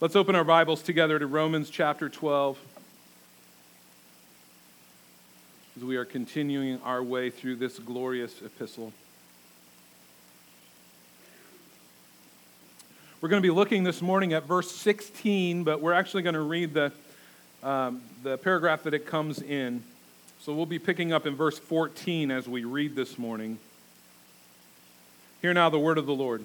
Let's open our Bibles together to Romans chapter 12 as we are continuing our way through this glorious epistle. We're going to be looking this morning at verse 16, but we're actually going to read the, um, the paragraph that it comes in. So we'll be picking up in verse 14 as we read this morning. Hear now the word of the Lord.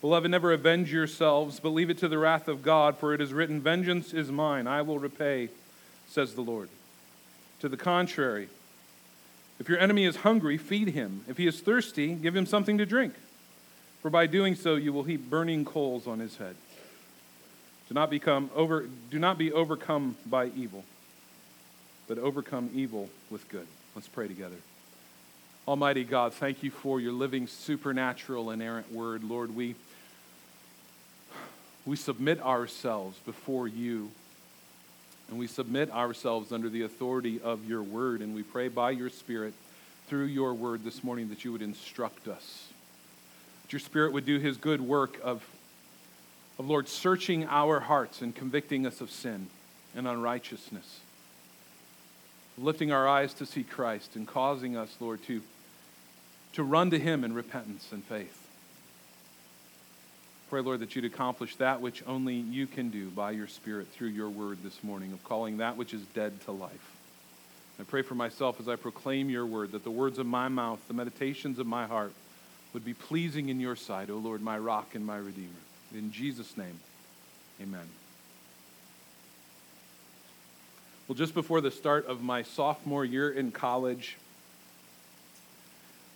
Beloved, never avenge yourselves, but leave it to the wrath of God, for it is written, Vengeance is mine, I will repay, says the Lord. To the contrary, if your enemy is hungry, feed him. If he is thirsty, give him something to drink. For by doing so, you will heap burning coals on his head. Do not, become over, do not be overcome by evil, but overcome evil with good. Let's pray together. Almighty God, thank you for your living, supernatural, inerrant word. Lord, we we submit ourselves before you. And we submit ourselves under the authority of your word. And we pray by your Spirit through your word this morning that you would instruct us. That your Spirit would do his good work of, of Lord, searching our hearts and convicting us of sin and unrighteousness. Lifting our eyes to see Christ and causing us, Lord, to, to run to him in repentance and faith. Pray, Lord, that you'd accomplish that which only you can do by your Spirit through your word this morning, of calling that which is dead to life. I pray for myself as I proclaim your word, that the words of my mouth, the meditations of my heart, would be pleasing in your sight, O Lord, my rock and my redeemer. In Jesus' name, amen. Well, just before the start of my sophomore year in college,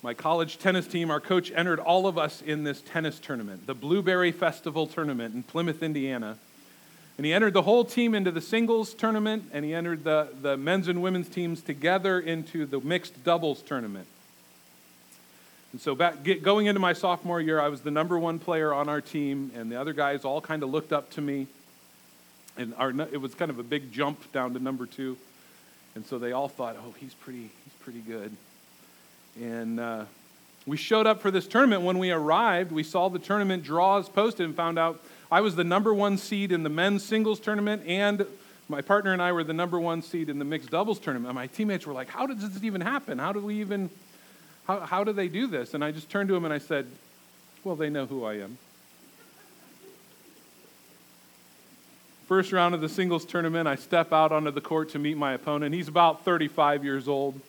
my college tennis team, our coach entered all of us in this tennis tournament, the Blueberry Festival tournament in Plymouth, Indiana. And he entered the whole team into the singles tournament, and he entered the, the men's and women's teams together into the mixed doubles tournament. And so, back, get, going into my sophomore year, I was the number one player on our team, and the other guys all kind of looked up to me. And our, it was kind of a big jump down to number two. And so they all thought, oh, he's pretty, he's pretty good. And uh, we showed up for this tournament. When we arrived, we saw the tournament draws posted and found out I was the number one seed in the men's singles tournament, and my partner and I were the number one seed in the mixed doubles tournament. My teammates were like, How does this even happen? How do we even, how, how do they do this? And I just turned to them and I said, Well, they know who I am. First round of the singles tournament, I step out onto the court to meet my opponent. He's about 35 years old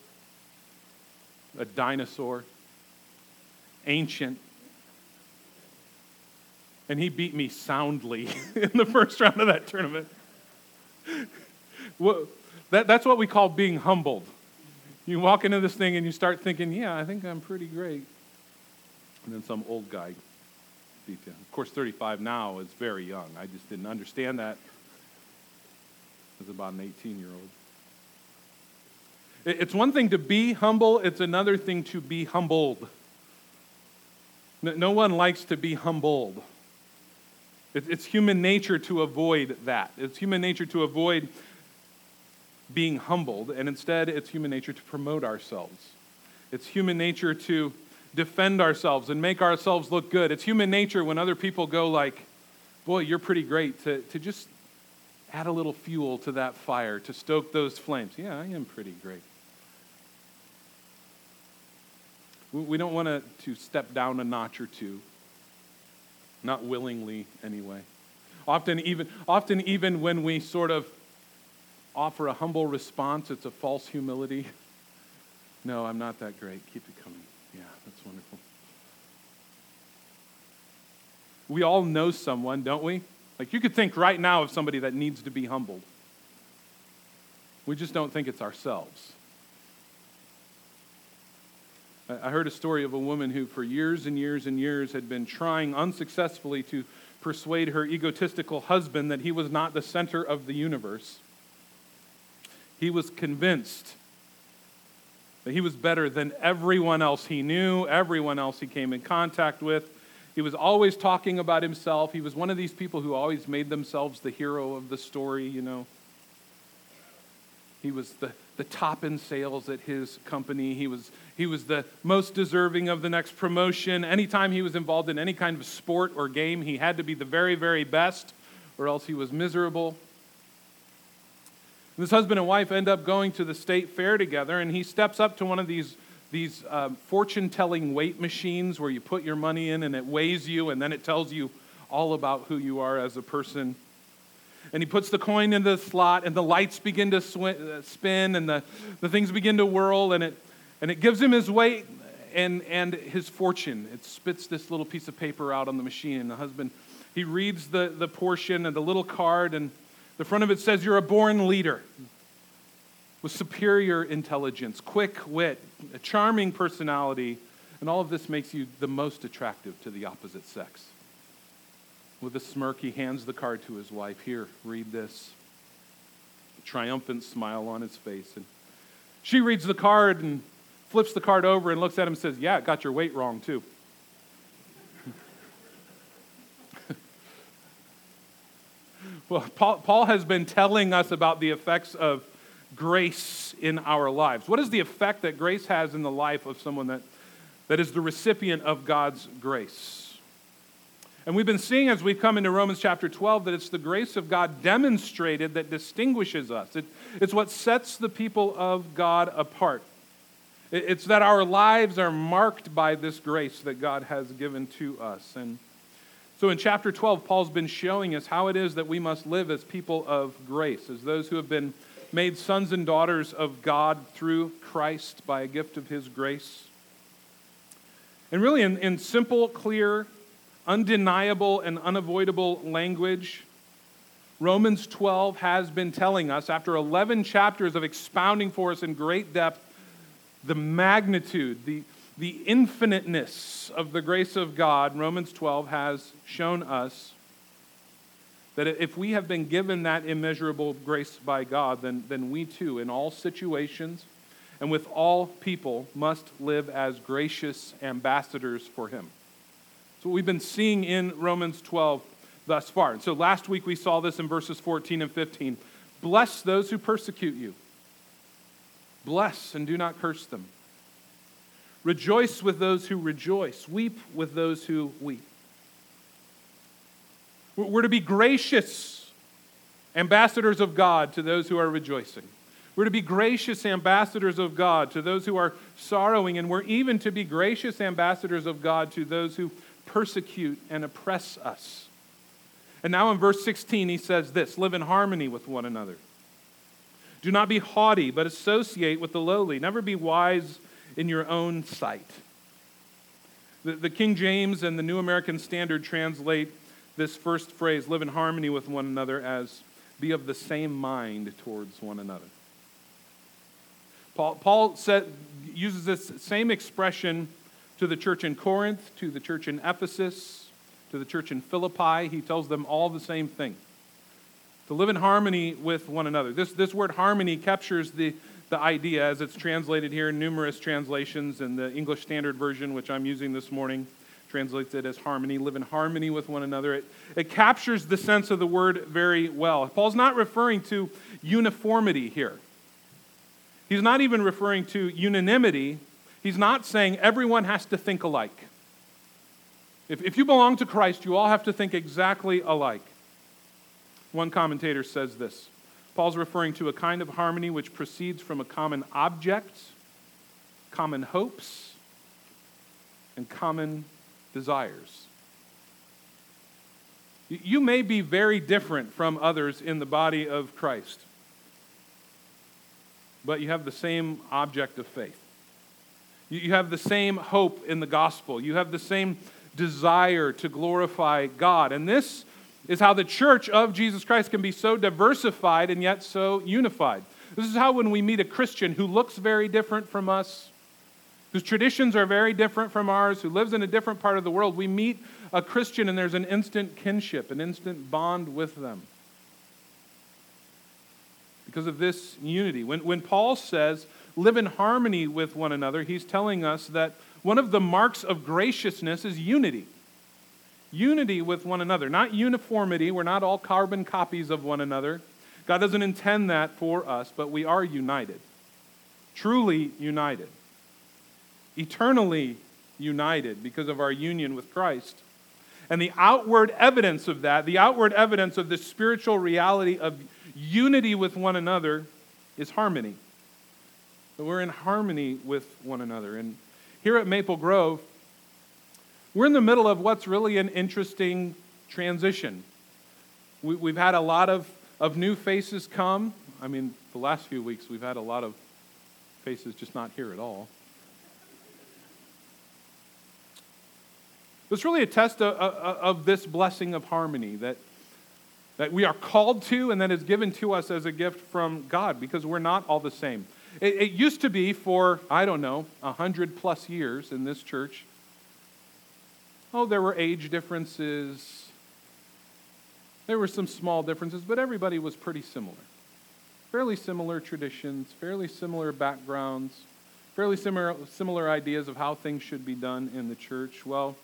a dinosaur, ancient. And he beat me soundly in the first round of that tournament. that, that's what we call being humbled. You walk into this thing and you start thinking, yeah, I think I'm pretty great. And then some old guy beat you. Of course, 35 now is very young. I just didn't understand that as about an 18 year old. It's one thing to be humble, it's another thing to be humbled. No one likes to be humbled. It's human nature to avoid that. It's human nature to avoid being humbled, and instead, it's human nature to promote ourselves. It's human nature to defend ourselves and make ourselves look good. It's human nature when other people go like, boy, you're pretty great, to, to just add a little fuel to that fire, to stoke those flames. Yeah, I am pretty great. We don't want to, to step down a notch or two, not willingly anyway. Often even, often, even when we sort of offer a humble response, it's a false humility. No, I'm not that great. Keep it coming. Yeah, that's wonderful. We all know someone, don't we? Like you could think right now of somebody that needs to be humbled. We just don't think it's ourselves. I heard a story of a woman who, for years and years and years, had been trying unsuccessfully to persuade her egotistical husband that he was not the center of the universe. He was convinced that he was better than everyone else he knew, everyone else he came in contact with. He was always talking about himself. He was one of these people who always made themselves the hero of the story, you know. He was the, the top in sales at his company. He was, he was the most deserving of the next promotion. Anytime he was involved in any kind of sport or game, he had to be the very, very best, or else he was miserable. This husband and wife end up going to the state fair together, and he steps up to one of these, these um, fortune telling weight machines where you put your money in and it weighs you, and then it tells you all about who you are as a person and he puts the coin in the slot, and the lights begin to uh, spin, and the, the things begin to whirl, and it, and it gives him his weight and, and his fortune. It spits this little piece of paper out on the machine, and the husband, he reads the, the portion and the little card, and the front of it says, You're a born leader with superior intelligence, quick wit, a charming personality, and all of this makes you the most attractive to the opposite sex. With a smirk, he hands the card to his wife. Here, read this. A triumphant smile on his face. And she reads the card and flips the card over and looks at him and says, Yeah, got your weight wrong, too. well, Paul, Paul has been telling us about the effects of grace in our lives. What is the effect that grace has in the life of someone that, that is the recipient of God's grace? And we've been seeing as we've come into Romans chapter 12 that it's the grace of God demonstrated that distinguishes us. It, it's what sets the people of God apart. It, it's that our lives are marked by this grace that God has given to us. And so in chapter 12, Paul's been showing us how it is that we must live as people of grace, as those who have been made sons and daughters of God through Christ by a gift of his grace. And really, in, in simple, clear, undeniable and unavoidable language. Romans 12 has been telling us, after 11 chapters of expounding for us in great depth the magnitude, the, the infiniteness of the grace of God, Romans 12 has shown us that if we have been given that immeasurable grace by God, then, then we too, in all situations and with all people, must live as gracious ambassadors for Him. So we've been seeing in Romans 12 thus far. And so last week we saw this in verses 14 and 15. Bless those who persecute you. Bless and do not curse them. Rejoice with those who rejoice. Weep with those who weep. We're to be gracious ambassadors of God to those who are rejoicing. We're to be gracious ambassadors of God to those who are sorrowing, and we're even to be gracious ambassadors of God to those who persecute and oppress us. And now in verse 16, he says this live in harmony with one another. Do not be haughty, but associate with the lowly. Never be wise in your own sight. The, the King James and the New American Standard translate this first phrase, live in harmony with one another, as be of the same mind towards one another. Paul, Paul said, uses this same expression to the church in Corinth, to the church in Ephesus, to the church in Philippi. He tells them all the same thing to live in harmony with one another. This, this word harmony captures the, the idea as it's translated here in numerous translations, and the English Standard Version, which I'm using this morning, translates it as harmony. Live in harmony with one another. It, it captures the sense of the word very well. Paul's not referring to uniformity here, he's not even referring to unanimity He's not saying everyone has to think alike. If, if you belong to Christ, you all have to think exactly alike. One commentator says this Paul's referring to a kind of harmony which proceeds from a common object, common hopes, and common desires. You may be very different from others in the body of Christ, but you have the same object of faith. You have the same hope in the gospel. You have the same desire to glorify God. And this is how the church of Jesus Christ can be so diversified and yet so unified. This is how, when we meet a Christian who looks very different from us, whose traditions are very different from ours, who lives in a different part of the world, we meet a Christian and there's an instant kinship, an instant bond with them. Because of this unity. When, when Paul says, live in harmony with one another, he's telling us that one of the marks of graciousness is unity. Unity with one another, not uniformity. We're not all carbon copies of one another. God doesn't intend that for us, but we are united. Truly united eternally united because of our union with Christ. And the outward evidence of that, the outward evidence of the spiritual reality of unity with one another, is harmony. That we're in harmony with one another. And here at Maple Grove, we're in the middle of what's really an interesting transition. We, have had a lot of, of new faces come. I mean, the last few weeks, we've had a lot of faces just not here at all. It's really a test of, of, of, this blessing of harmony that, that we are called to and that is given to us as a gift from God because we're not all the same. It, it used to be for, I don't know, a hundred plus years in this church. Oh, there were age differences. There were some small differences, but everybody was pretty similar. Fairly similar traditions, fairly similar backgrounds, fairly similar, similar ideas of how things should be done in the church. Well,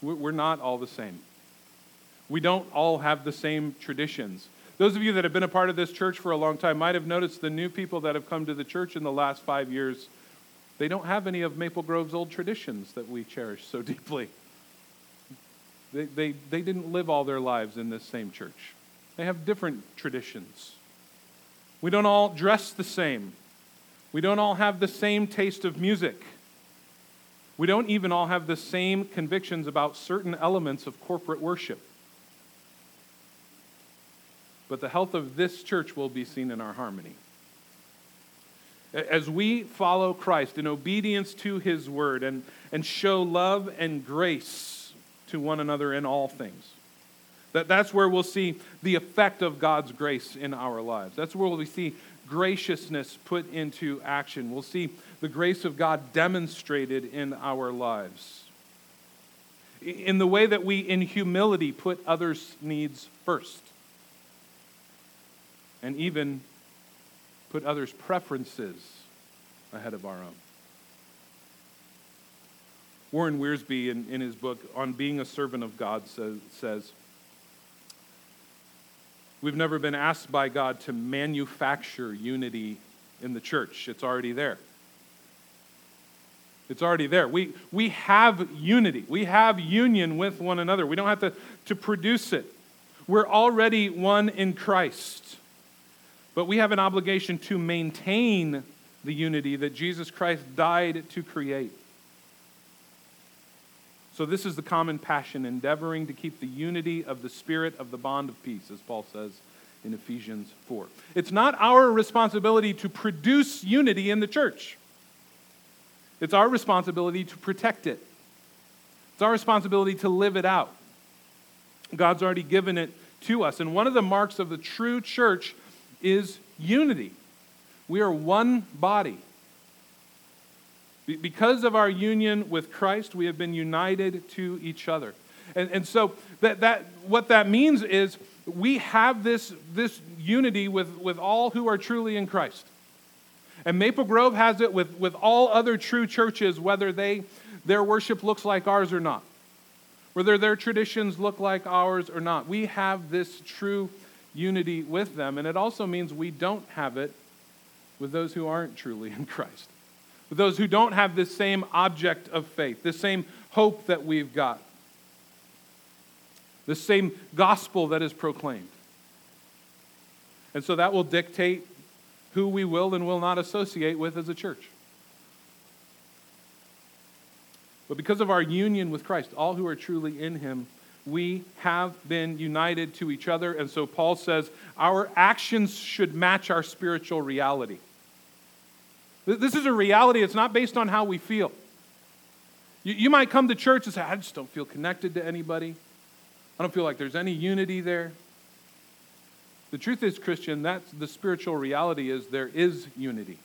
we're not all the same. We don't all have the same traditions. Those of you that have been a part of this church for a long time might have noticed the new people that have come to the church in the last five years, they don't have any of Maple Grove's old traditions that we cherish so deeply. They, they, they didn't live all their lives in this same church, they have different traditions. We don't all dress the same, we don't all have the same taste of music. We don't even all have the same convictions about certain elements of corporate worship. But the health of this church will be seen in our harmony. As we follow Christ in obedience to his word and, and show love and grace to one another in all things. That, that's where we'll see the effect of God's grace in our lives. That's where we see graciousness put into action. We'll see the grace of God demonstrated in our lives. In the way that we, in humility, put others' needs first. And even put others' preferences ahead of our own. Warren Wiersbe, in, in his book On Being a Servant of God, says, says We've never been asked by God to manufacture unity in the church, it's already there. It's already there. We, we have unity. We have union with one another. We don't have to, to produce it. We're already one in Christ. But we have an obligation to maintain the unity that Jesus Christ died to create. So, this is the common passion, endeavoring to keep the unity of the Spirit of the bond of peace, as Paul says in Ephesians 4. It's not our responsibility to produce unity in the church, it's our responsibility to protect it. It's our responsibility to live it out. God's already given it to us. And one of the marks of the true church is unity. We are one body. Because of our union with Christ, we have been united to each other. And, and so that, that, what that means is we have this, this unity with, with all who are truly in Christ. And Maple Grove has it with, with all other true churches, whether they, their worship looks like ours or not, whether their traditions look like ours or not. We have this true unity with them. And it also means we don't have it with those who aren't truly in Christ with those who don't have this same object of faith, the same hope that we've got, the same gospel that is proclaimed. And so that will dictate who we will and will not associate with as a church. But because of our union with Christ, all who are truly in Him, we have been united to each other. And so Paul says our actions should match our spiritual reality. This is a reality. It's not based on how we feel. You, you might come to church and say, I just don't feel connected to anybody. I don't feel like there's any unity there. The truth is, Christian, that's the spiritual reality is there is unity.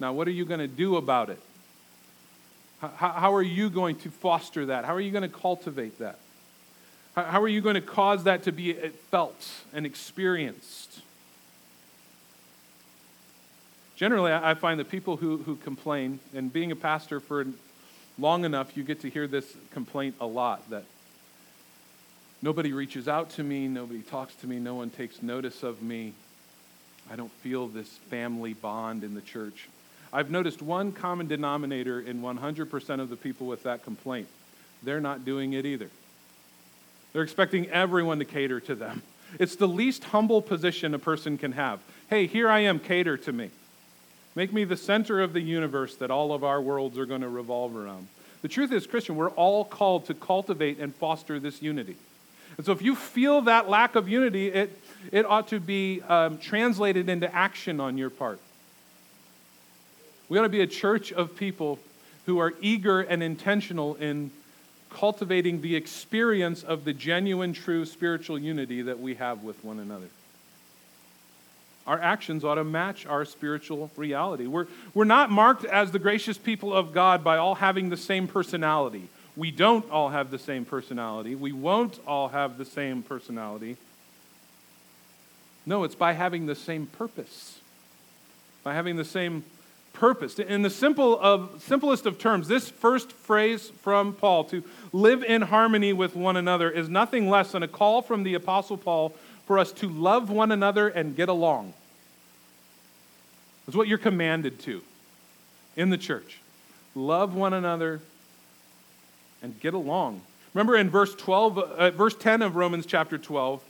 Now, what are you going to do about it? How, how are you going to foster that? How are you going to cultivate that? How, are you going to cause that to be uh, felt and experienced? Generally, I find that people who, who complain, and being a pastor for long enough, you get to hear this complaint a lot that nobody reaches out to me, nobody talks to me, no one takes notice of me. I don't feel this family bond in the church. I've noticed one common denominator in 100% of the people with that complaint. They're not doing it either. They're expecting everyone to cater to them. It's the least humble position a person can have. Hey, here I am, cater to me. Make me the center of the universe that all of our worlds are going to revolve around. The truth is, Christian, we're all called to cultivate and foster this unity. And so if you feel that lack of unity, it, it ought to be um, translated into action on your part. We ought to be a church of people who are eager and intentional in cultivating the experience of the genuine, true spiritual unity that we have with one another. Our actions ought to match our spiritual reality. We're, we're not marked as the gracious people of God by all having the same personality. We don't all have the same personality. We won't all have the same personality. No, it's by having the same purpose, by having the same purpose. In the simple of, simplest of terms, this first phrase from Paul, to live in harmony with one another, is nothing less than a call from the Apostle Paul for us to love one another and get along. It's what you're commanded to in the church. Love one another and get along. Remember in verse 12, uh, verse 10 of Romans chapter 12,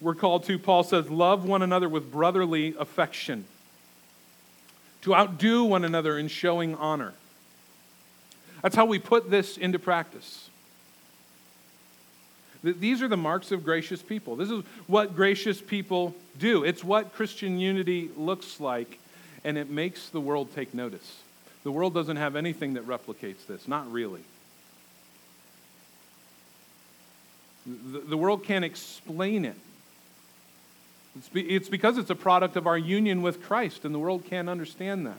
we're called to, Paul says, love one another with brotherly affection to outdo one another in showing honor. That's how we put this into practice. These are the marks of gracious people. This is what gracious people do. It's what Christian unity looks like, and it makes the world take notice. The world doesn't have anything that replicates this, not really. The world can't explain it. It's, be, it's because it's a product of our union with Christ, and the world can't understand that.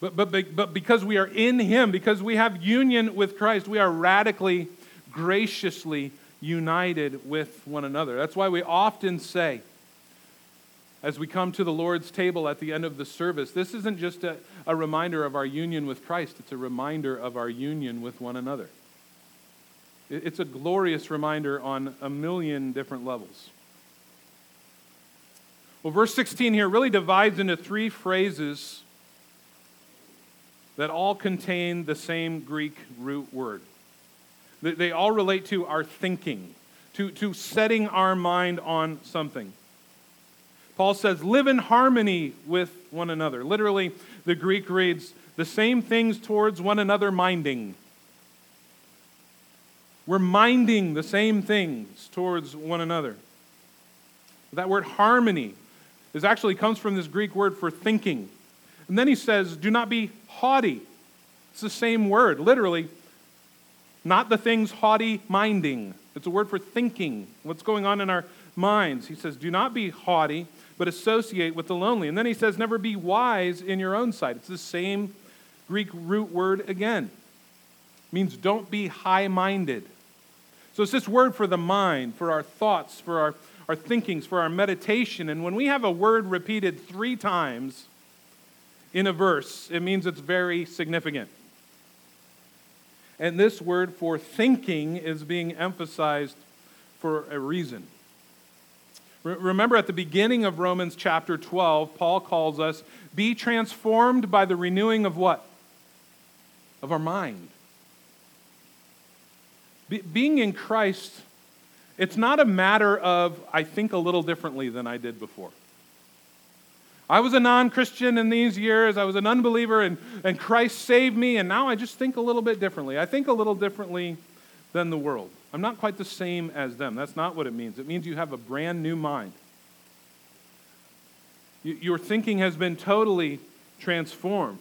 But, but, but because we are in Him, because we have union with Christ, we are radically, graciously united with one another. That's why we often say, as we come to the Lord's table at the end of the service, this isn't just a, a reminder of our union with Christ, it's a reminder of our union with one another. It's a glorious reminder on a million different levels. Well, verse 16 here really divides into three phrases that all contain the same Greek root word. They all relate to our thinking, to, to setting our mind on something. Paul says, live in harmony with one another. Literally, the Greek reads, the same things towards one another minding. We're minding the same things towards one another. That word harmony is actually comes from this Greek word for thinking. And then he says, do not be haughty. It's the same word, literally. Not the things haughty minding. It's a word for thinking, what's going on in our minds. He says, do not be haughty, but associate with the lonely. And then he says, never be wise in your own sight. It's the same Greek root word again. It means don't be high minded. So it's this word for the mind, for our thoughts, for our, our thinkings, for our meditation. And when we have a word repeated three times in a verse, it means it's very significant. And this word for thinking is being emphasized for a reason. Remember at the beginning of Romans chapter 12, Paul calls us, be transformed by the renewing of what? Of our mind. Be, being in Christ, it's not a matter of, I think a little differently than I did before. I was a non Christian in these years. I was an unbeliever, and, and Christ saved me, and now I just think a little bit differently. I think a little differently than the world. I'm not quite the same as them. That's not what it means. It means you have a brand new mind. your thinking has been totally transformed.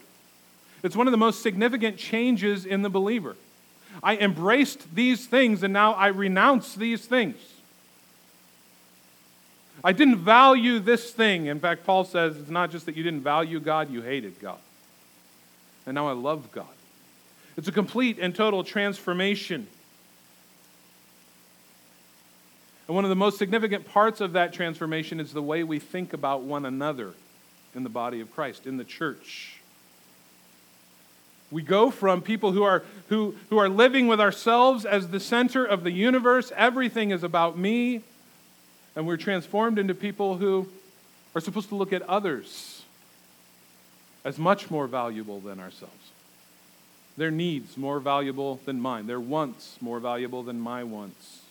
It's one of the most significant changes in the believer. I embraced these things and now I renounce these things. I didn't value this thing. In fact, Paul says it's not just that you didn't value God, you hated God. And now I love God. It's a complete and total transformation. And one of the most significant parts of that transformation is the way we think about one another in the body of Christ, in the church. We go from people who are, who, who are living with ourselves as the center of the universe, everything is about me, and we're transformed into people who are supposed to look at others as much more valuable than ourselves. Their needs more valuable than mine, their wants more valuable than my wants.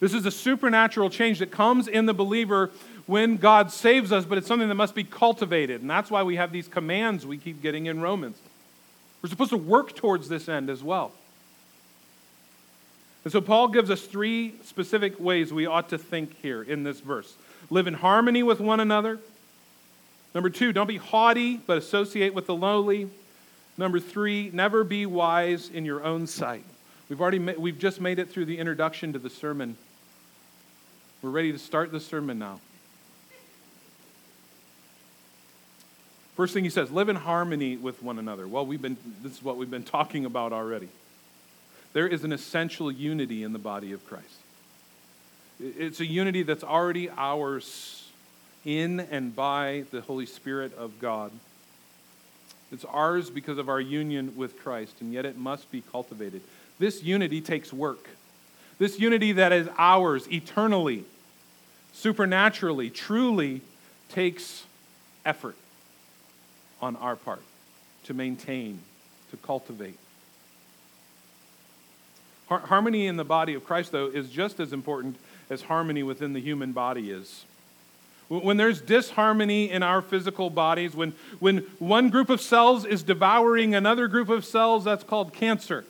This is a supernatural change that comes in the believer when God saves us, but it's something that must be cultivated. And that's why we have these commands we keep getting in Romans. We're supposed to work towards this end as well. And so Paul gives us three specific ways we ought to think here in this verse live in harmony with one another. Number two, don't be haughty, but associate with the lowly. Number three, never be wise in your own sight. We've already ma- we've just made it through the introduction to the sermon. We're ready to start the sermon now. First thing he says, live in harmony with one another. Well, we've been, this is what we've been talking about already. There is an essential unity in the body of Christ. It's a unity that's already ours in and by the Holy Spirit of God. It's ours because of our union with Christ, and yet it must be cultivated. This unity takes work. This unity that is ours eternally, supernaturally, truly takes effort on our part to maintain, to cultivate. Har- harmony in the body of Christ, though, is just as important as harmony within the human body is. When there's disharmony in our physical bodies, when, when one group of cells is devouring another group of cells, that's called cancer.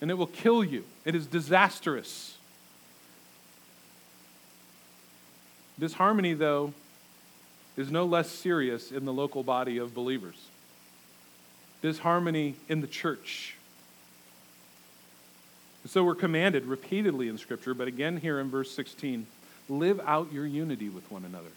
And it will kill you. It is disastrous. Disharmony, though, is no less serious in the local body of believers. Disharmony in the church. So we're commanded repeatedly in Scripture, but again here in verse 16 live out your unity with one another.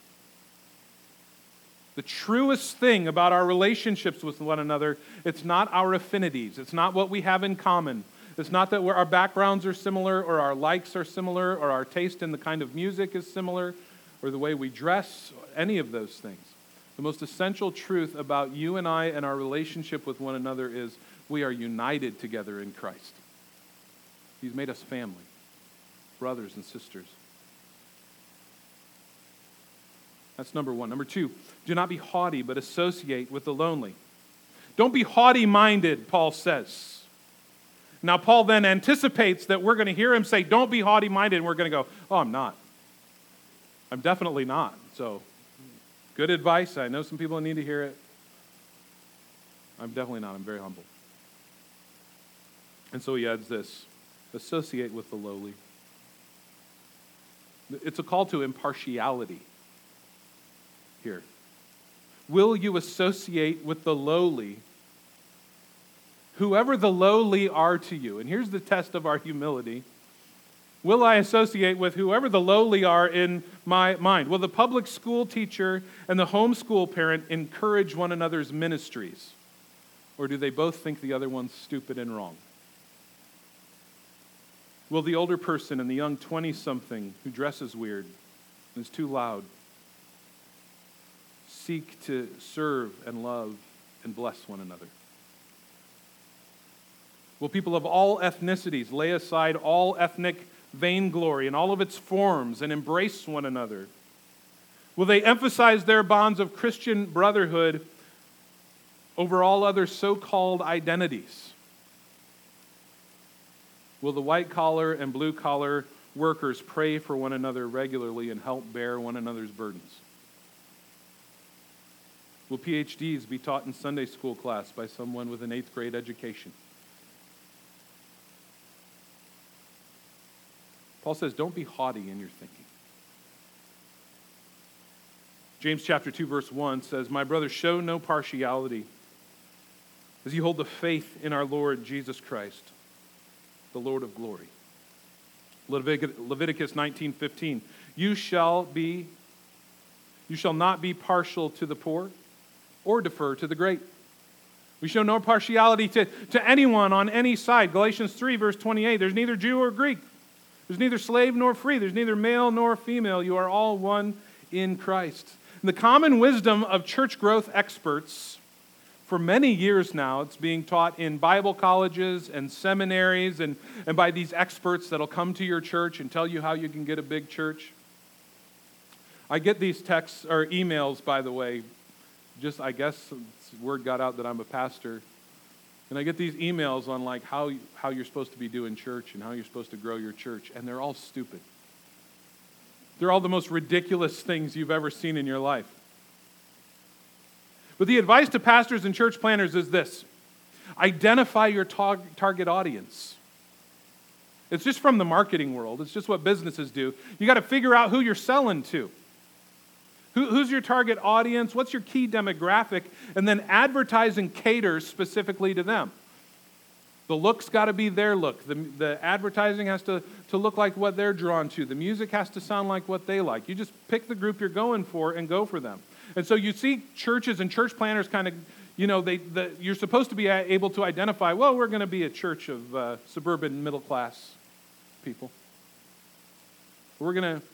The truest thing about our relationships with one another, it's not our affinities. It's not what we have in common. It's not that our backgrounds are similar or our likes are similar or our taste in the kind of music is similar or the way we dress, any of those things. The most essential truth about you and I and our relationship with one another is we are united together in Christ. He's made us family, brothers and sisters. That's number one. Number two, do not be haughty, but associate with the lonely. Don't be haughty minded, Paul says. Now, Paul then anticipates that we're going to hear him say, Don't be haughty minded, and we're going to go, Oh, I'm not. I'm definitely not. So, good advice. I know some people need to hear it. I'm definitely not. I'm very humble. And so he adds this associate with the lowly. It's a call to impartiality here. Will you associate with the lowly, whoever the lowly are to you? And here's the test of our humility. Will I associate with whoever the lowly are in my mind? Will the public school teacher and the homeschool parent encourage one another's ministries? Or do they both think the other one's stupid and wrong? Will the older person and the young 20 something who dresses weird and is too loud seek to serve and love and bless one another? Will people of all ethnicities lay aside all ethnic vainglory in all of its forms and embrace one another? Will they emphasize their bonds of Christian brotherhood over all other so called identities? Will the white collar and blue collar workers pray for one another regularly and help bear one another's burdens? Will PhDs be taught in Sunday school class by someone with an eighth grade education? Paul says, don't be haughty in your thinking. James chapter 2, verse 1 says, My brothers, show no partiality as you hold the faith in our Lord Jesus Christ, the Lord of glory. Leviticus 19:15. You shall be you shall not be partial to the poor or defer to the great. We show no partiality to, to anyone on any side. Galatians 3, verse 28. There's neither Jew or Greek. There's neither slave nor free. There's neither male nor female. You are all one in Christ. And the common wisdom of church growth experts for many years now. It's being taught in Bible colleges and seminaries and, and by these experts that'll come to your church and tell you how you can get a big church. I get these texts or emails, by the way, just I guess word got out that I'm a pastor. And I get these emails on like how, how you're supposed to be doing church and how you're supposed to grow your church, and they're all stupid. They're all the most ridiculous things you've ever seen in your life. But the advice to pastors and church planners is this identify your tar- target audience. It's just from the marketing world, it's just what businesses do. You got to figure out who you're selling to. Who, who's your target audience? What's your key demographic? And then advertising and cater specifically to them. The look's got to be their look. The, the advertising has to, to look like what they're drawn to. The music has to sound like what they like. You just pick the group you're going for and go for them. And so you see churches and church planners kind of, you know, they, the, you're supposed to be able to identify, well, we're going to be a church of uh, suburban middle class people. We're going to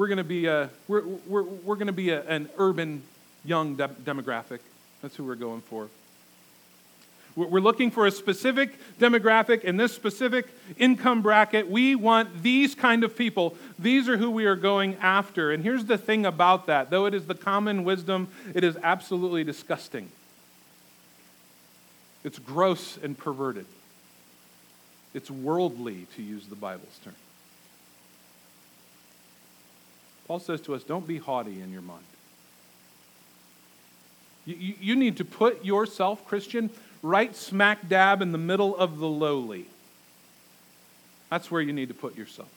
we're going to be a, we're, we're, we're to be a, an urban young de- demographic. That's who we're going for. We're looking for a specific demographic in this specific income bracket. We want these kind of people. These are who we are going after. And here's the thing about that though it is the common wisdom, it is absolutely disgusting. It's gross and perverted. It's worldly, to use the Bible's term. Paul says to us, don't be haughty in your mind. You, you, need to put yourself, Christian, right smack dab in the middle of the lowly. That's where you need to put yourself.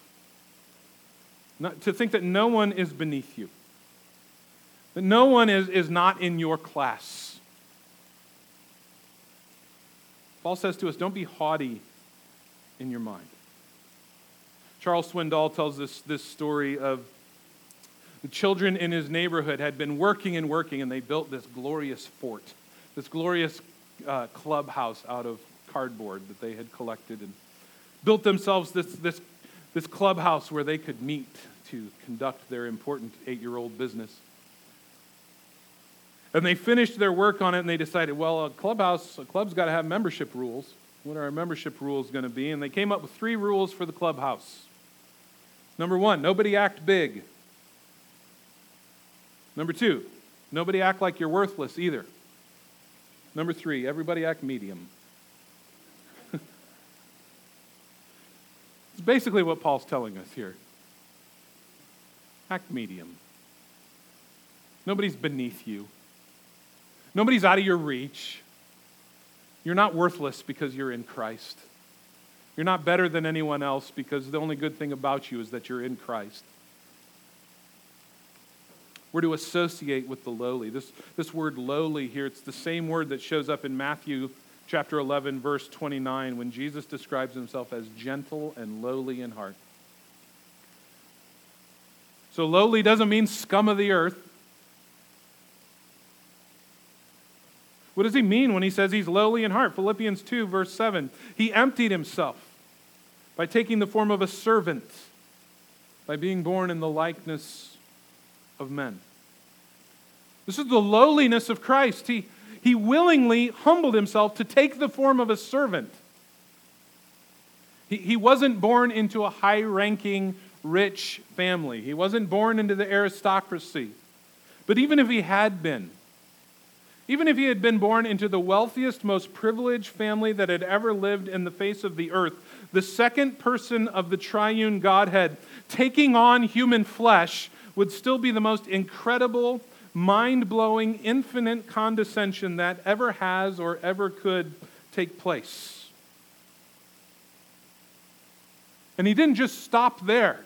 Not, to think that no one is beneath you, that no one is, is not in your class. Paul says to us, don't be haughty in your mind. Charles Swindoll tells this, this story of the children in his neighborhood had been working and working, and they built this glorious fort, this glorious uh, clubhouse out of cardboard that they had collected and built themselves this, this, this clubhouse where they could meet to conduct their important eight year old business. And they finished their work on it and they decided, well, a clubhouse, a club's got to have membership rules. What are our membership rules going to be? And they came up with three rules for the clubhouse. Number one, nobody act big. Number two, nobody act like you're worthless either. Number three, everybody act medium. it's basically what Paul's telling us here. Act medium. Nobody's beneath you, nobody's out of your reach. You're not worthless because you're in Christ. You're not better than anyone else because the only good thing about you is that you're in Christ. We're to associate with the lowly. This, this word lowly here, it's the same word that shows up in Matthew chapter 11, verse 29, when Jesus describes himself as gentle and lowly in heart. So, lowly doesn't mean scum of the earth. What does he mean when he says he's lowly in heart? Philippians 2, verse 7. He emptied himself by taking the form of a servant, by being born in the likeness of men. This is the lowliness of Christ. He, he willingly humbled himself to take the form of a servant. He, he wasn't born into a high ranking, rich family, he wasn't born into the aristocracy. But even if he had been, even if he had been born into the wealthiest, most privileged family that had ever lived in the face of the earth, the second person of the triune Godhead taking on human flesh would still be the most incredible, mind blowing, infinite condescension that ever has or ever could take place. And he didn't just stop there.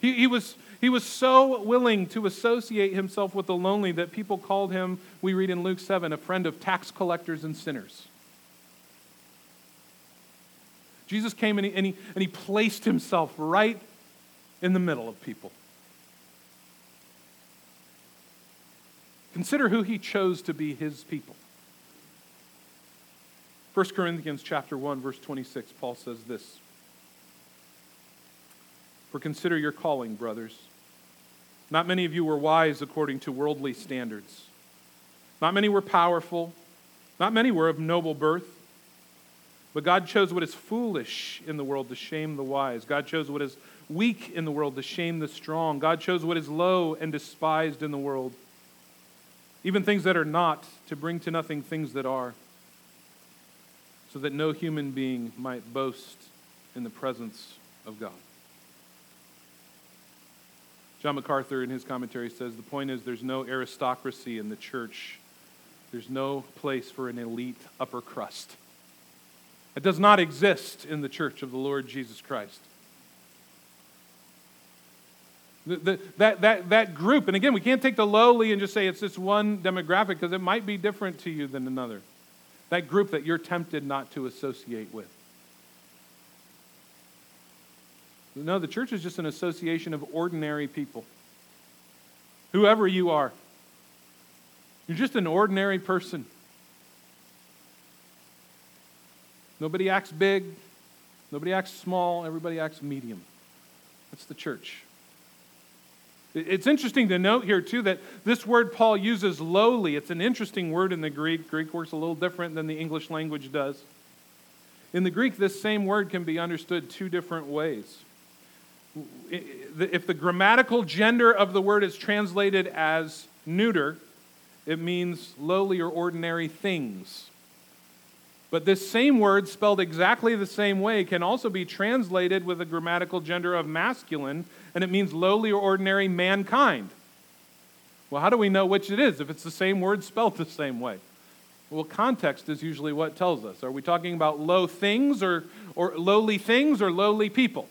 He, he, was, he was so willing to associate himself with the lonely that people called him, we read in Luke 7, a friend of tax collectors and sinners. Jesus came and he, and he, and he placed himself right in the middle of people. Consider who he chose to be his people. 1 Corinthians chapter 1 verse 26 Paul says this. For consider your calling brothers. Not many of you were wise according to worldly standards. Not many were powerful. Not many were of noble birth. But God chose what is foolish in the world to shame the wise. God chose what is weak in the world to shame the strong. God chose what is low and despised in the world even things that are not, to bring to nothing things that are, so that no human being might boast in the presence of God. John MacArthur, in his commentary, says the point is there's no aristocracy in the church, there's no place for an elite upper crust. It does not exist in the church of the Lord Jesus Christ. The, the, that, that, that group, and again, we can't take the lowly and just say it's this one demographic because it might be different to you than another. That group that you're tempted not to associate with. No, the church is just an association of ordinary people. Whoever you are, you're just an ordinary person. Nobody acts big, nobody acts small, everybody acts medium. That's the church. It's interesting to note here, too, that this word Paul uses lowly. It's an interesting word in the Greek. Greek works a little different than the English language does. In the Greek, this same word can be understood two different ways. If the grammatical gender of the word is translated as neuter, it means lowly or ordinary things. But this same word, spelled exactly the same way, can also be translated with a grammatical gender of masculine, and it means lowly or ordinary mankind. Well, how do we know which it is if it's the same word spelled the same way? Well, context is usually what tells us. Are we talking about low things or, or lowly things or lowly people?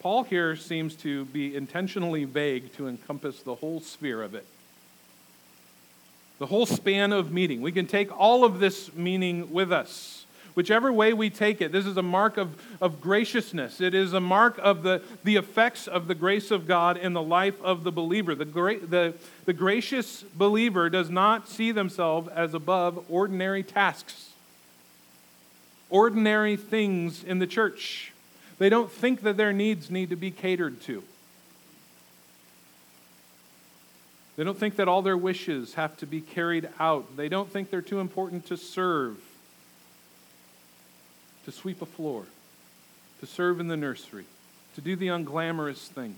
Paul here seems to be intentionally vague to encompass the whole sphere of it the whole span of meaning. We can take all of this meaning with us. Whichever way we take it, this is a mark of, of graciousness. It is a mark of the, the effects of the grace of God in the life of the believer. The, gra- the, the gracious believer does not see themselves as above ordinary tasks, ordinary things in the church. They don't think that their needs need to be catered to. They don't think that all their wishes have to be carried out. They don't think they're too important to serve, to sweep a floor, to serve in the nursery, to do the unglamorous thing.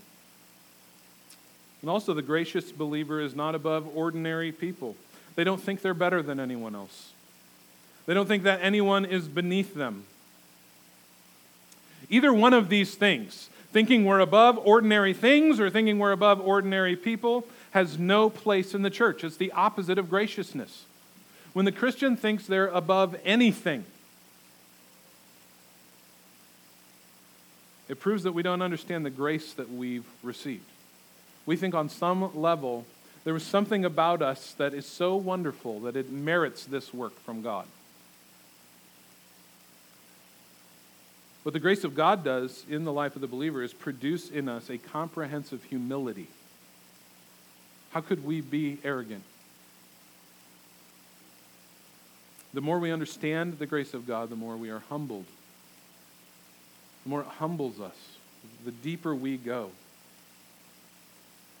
And also, the gracious believer is not above ordinary people. They don't think they're better than anyone else, they don't think that anyone is beneath them. Either one of these things, thinking we're above ordinary things or thinking we're above ordinary people, has no place in the church. It's the opposite of graciousness. When the Christian thinks they're above anything, it proves that we don't understand the grace that we've received. We think on some level there was something about us that is so wonderful that it merits this work from God. What the grace of God does in the life of the believer is produce in us a comprehensive humility how could we be arrogant? The more we understand the grace of God, the more we are humbled. The more it humbles us, the deeper we go.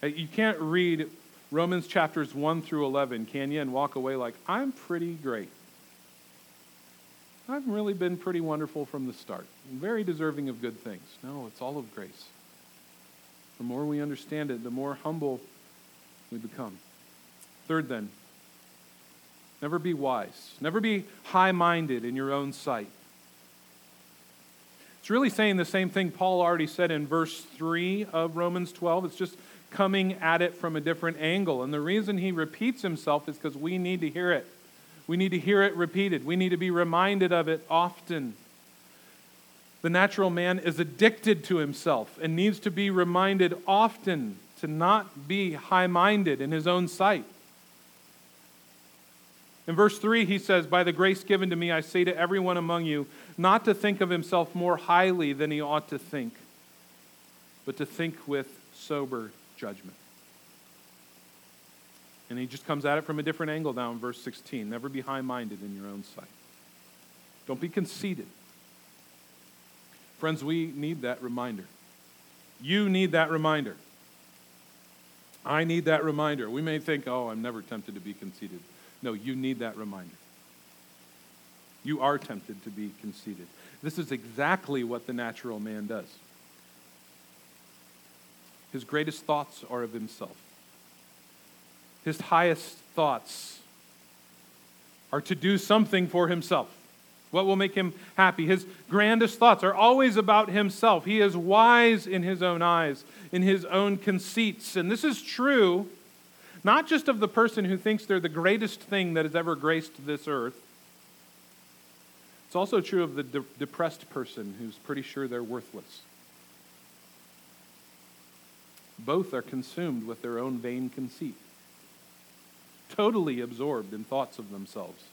Uh, you can't read Romans chapters 1 through 11, can you, and walk away like, I'm pretty great. I've really been pretty wonderful from the start, very deserving of good things. No, it's all of grace. The more we understand it, the more humble we become. Third, then, never be wise. Never be high minded in your own sight. It's really saying the same thing Paul already said in verse 3 of Romans 12. It's just coming at it from a different angle. And the reason he repeats himself is because we need to hear it. We need to hear it repeated. We need to be reminded of it often. The natural man is addicted to himself and needs to be reminded often to not be high minded in his own sight. In verse 3, he says, By the grace given to me, I say to everyone among you, not to think of himself more highly than he ought to think, but to think with sober judgment. And he just comes at it from a different angle now in verse 16. Never be high minded in your own sight. Don't be conceited. Friends, we need that reminder. You need that reminder. I need that reminder. We may think, oh, I'm never tempted to be conceited. No, you need that reminder. You are tempted to be conceited. This is exactly what the natural man does. His greatest thoughts are of himself. His highest thoughts are to do something for himself. What will make him happy? His grandest thoughts are always about himself. He is wise in his own eyes, in his own conceits. And this is true not just of the person who thinks they're the greatest thing that has ever graced this earth. It's also true of the de- depressed person who's pretty sure they're worthless. Both are consumed with their own vain conceit, totally absorbed in thoughts of themselves.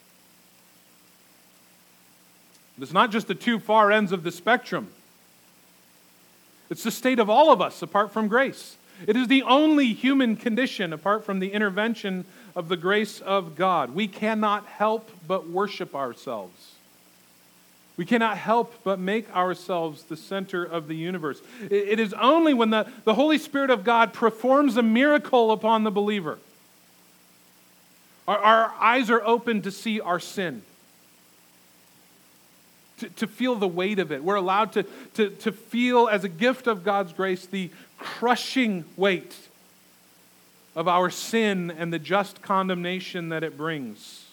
It's not just the two far ends of the spectrum. It's the state of all of us apart from grace. It is the only human condition apart from the intervention of the grace of God. We cannot help but worship ourselves. We cannot help but make ourselves the center of the universe. It is only when the, the Holy Spirit of God performs a miracle upon the believer. Our, our eyes are open to see our sin to, to feel the weight of it. We're allowed to, to, to feel, as a gift of God's grace, the crushing weight of our sin and the just condemnation that it brings.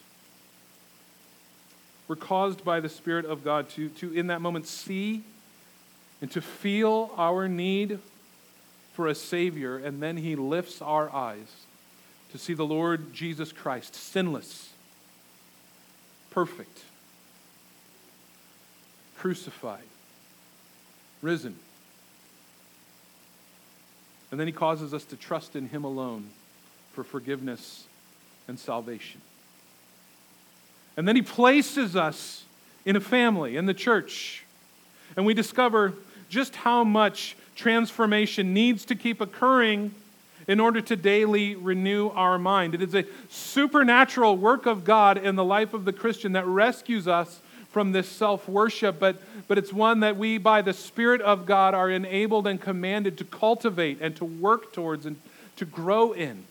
We're caused by the Spirit of God to, to in that moment, see and to feel our need for a Savior, and then He lifts our eyes to see the Lord Jesus Christ, sinless, perfect crucified, risen. And then he causes us to trust in him alone for forgiveness and salvation. And then he places us in a family, in the church. And we discover just how much transformation needs to keep occurring in order to daily renew our mind. It is a supernatural work of God in the life of the Christian that rescues us from this self worship, but, but it's one that we, by the Spirit of God, are enabled and commanded to cultivate and to work towards and to grow in.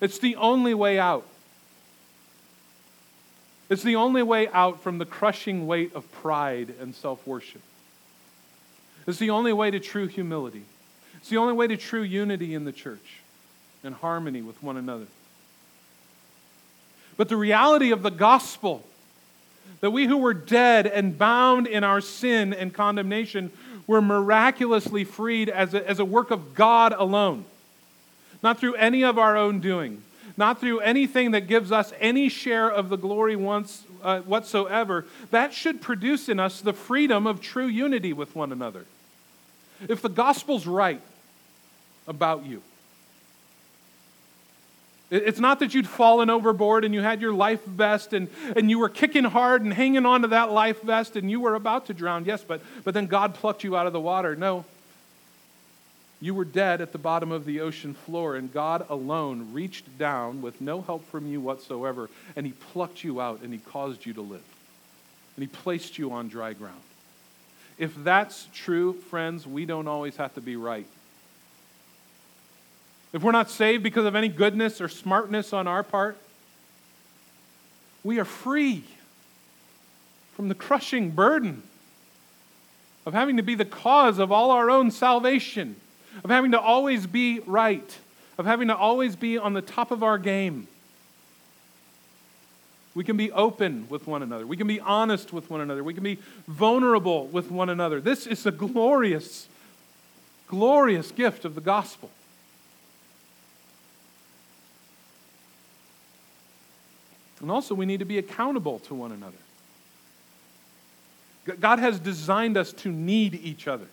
It's the only way out. It's the only way out from the crushing weight of pride and self worship. It's the only way to true humility. It's the only way to true unity in the church and harmony with one another. But the reality of the gospel that we who were dead and bound in our sin and condemnation were miraculously freed as a, as a work of God alone, not through any of our own doing, not through anything that gives us any share of the glory once, uh, whatsoever. That should produce in us the freedom of true unity with one another. If the gospel's right about you, it's not that you'd fallen overboard and you had your life vest and, and you were kicking hard and hanging on to that life vest and you were about to drown. Yes, but, but then God plucked you out of the water. No. You were dead at the bottom of the ocean floor, and God alone reached down with no help from you whatsoever, and He plucked you out and He caused you to live. And He placed you on dry ground. If that's true, friends, we don't always have to be right if we're not saved because of any goodness or smartness on our part, we are free from the crushing burden of having to be the cause of all our own salvation, of having to always be right, of having to always be on the top of our game. We can be open with one another. We can be honest with one another. We can be vulnerable with one another. This is a glorious, glorious gift of the gospel. And also, we need to be accountable to one another. God has designed us to need each other.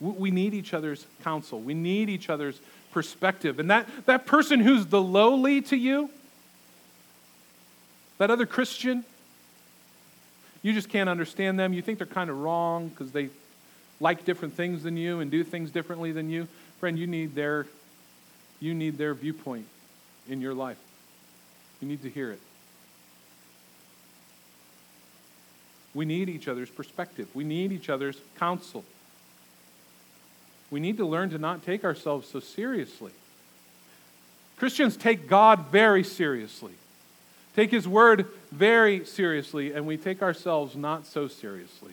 We need each other's counsel. We need each other's perspective. And that, that person who's the lowly to you, that other Christian, you just can't understand them. You think they're kind of wrong because they like different things than you and do things differently than you. Friend, you need their, you need their viewpoint in your life. You need to hear it. We need each other's perspective. We need each other's counsel. We need to learn to not take ourselves so seriously. Christians take God very seriously, take His Word very seriously, and we take ourselves not so seriously.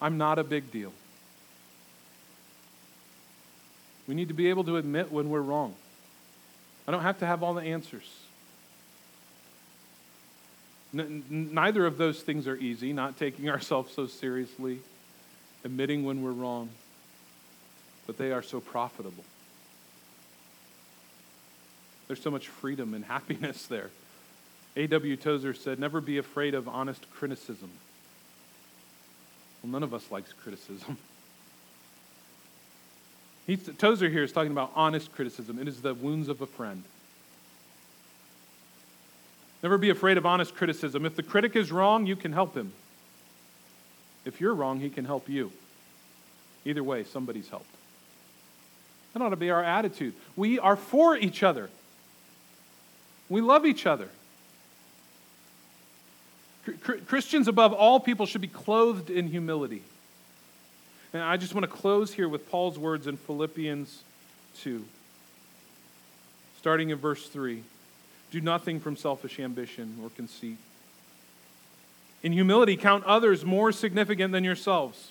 I'm not a big deal. We need to be able to admit when we're wrong. I don't have to have all the answers. N- neither of those things are easy, not taking ourselves so seriously, admitting when we're wrong, but they are so profitable. There's so much freedom and happiness there. A.W. Tozer said, Never be afraid of honest criticism. Well, none of us likes criticism. He's, Tozer here is talking about honest criticism. It is the wounds of a friend. Never be afraid of honest criticism. If the critic is wrong, you can help him. If you're wrong, he can help you. Either way, somebody's helped. That ought to be our attitude. We are for each other, we love each other. Christians, above all people, should be clothed in humility. And I just want to close here with Paul's words in Philippians 2, starting in verse 3. Do nothing from selfish ambition or conceit. In humility, count others more significant than yourselves.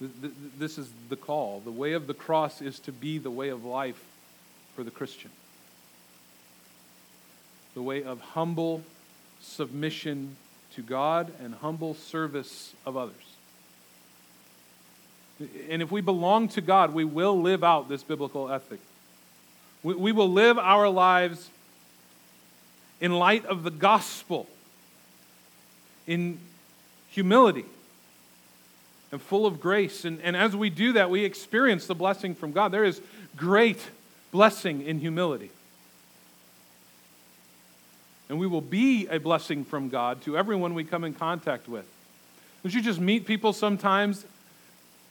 This is the call. The way of the cross is to be the way of life for the Christian. The way of humble submission to God and humble service of others. And if we belong to God, we will live out this biblical ethic. We, will live our lives in light of the gospel, in humility, and full of grace. And, and as we do that, we experience the blessing from God. There is great blessing in humility. And we will be a blessing from God to everyone we come in contact with. Would you just meet people sometimes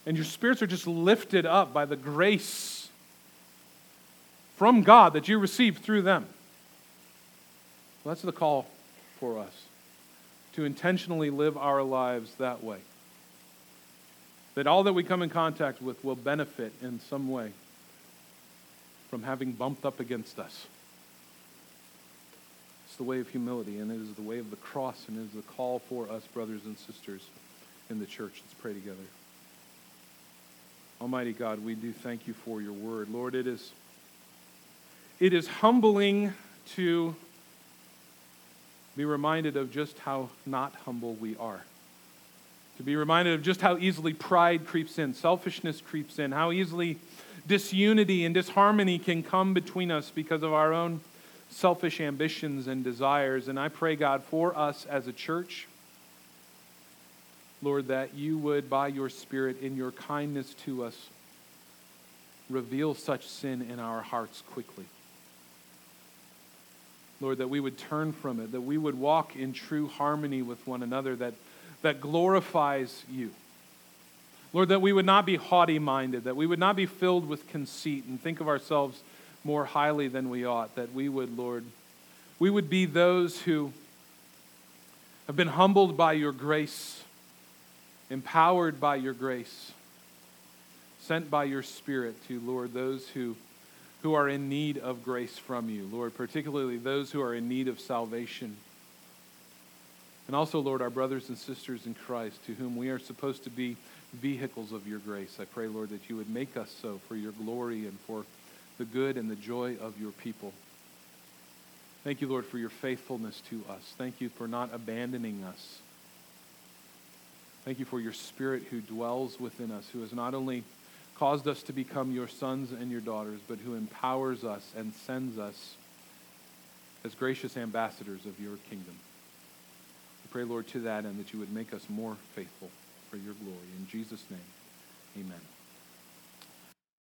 and your spirits are just lifted up by the grace from God that you received through them. Well, that's the call for us to intentionally live our lives that way. That all that we come in contact with will benefit in some way from having bumped up against us. It's the way of humility, and it is the way of the cross, and it is the call for us, brothers and sisters, in the church. Let's pray together. Almighty God, we do thank you for your word. Lord, it is it is humbling to be reminded of just how not humble we are. To be reminded of just how easily pride creeps in, selfishness creeps in, how easily disunity and disharmony can come between us because of our own selfish ambitions and desires. And I pray, God, for us as a church, Lord, that you would, by your Spirit, in your kindness to us, reveal such sin in our hearts quickly. Lord, that we would turn from it, that we would walk in true harmony with one another that, that glorifies you. Lord, that we would not be haughty minded, that we would not be filled with conceit and think of ourselves more highly than we ought, that we would, Lord, we would be those who have been humbled by your grace, empowered by your grace, sent by your Spirit to, Lord, those who who are in need of grace from you, Lord, particularly those who are in need of salvation. And also, Lord, our brothers and sisters in Christ to whom we are supposed to be vehicles of your grace. I pray, Lord, that you would make us so for your glory and for the good and the joy of your people. Thank you, Lord, for your faithfulness to us. Thank you for not abandoning us. Thank you for your Spirit who dwells within us, who has not only caused us to become your sons and your daughters, but who empowers us and sends us as gracious ambassadors of your kingdom. Pray, Lord, to that and that you would make us more faithful for your glory. In Jesus' name, amen.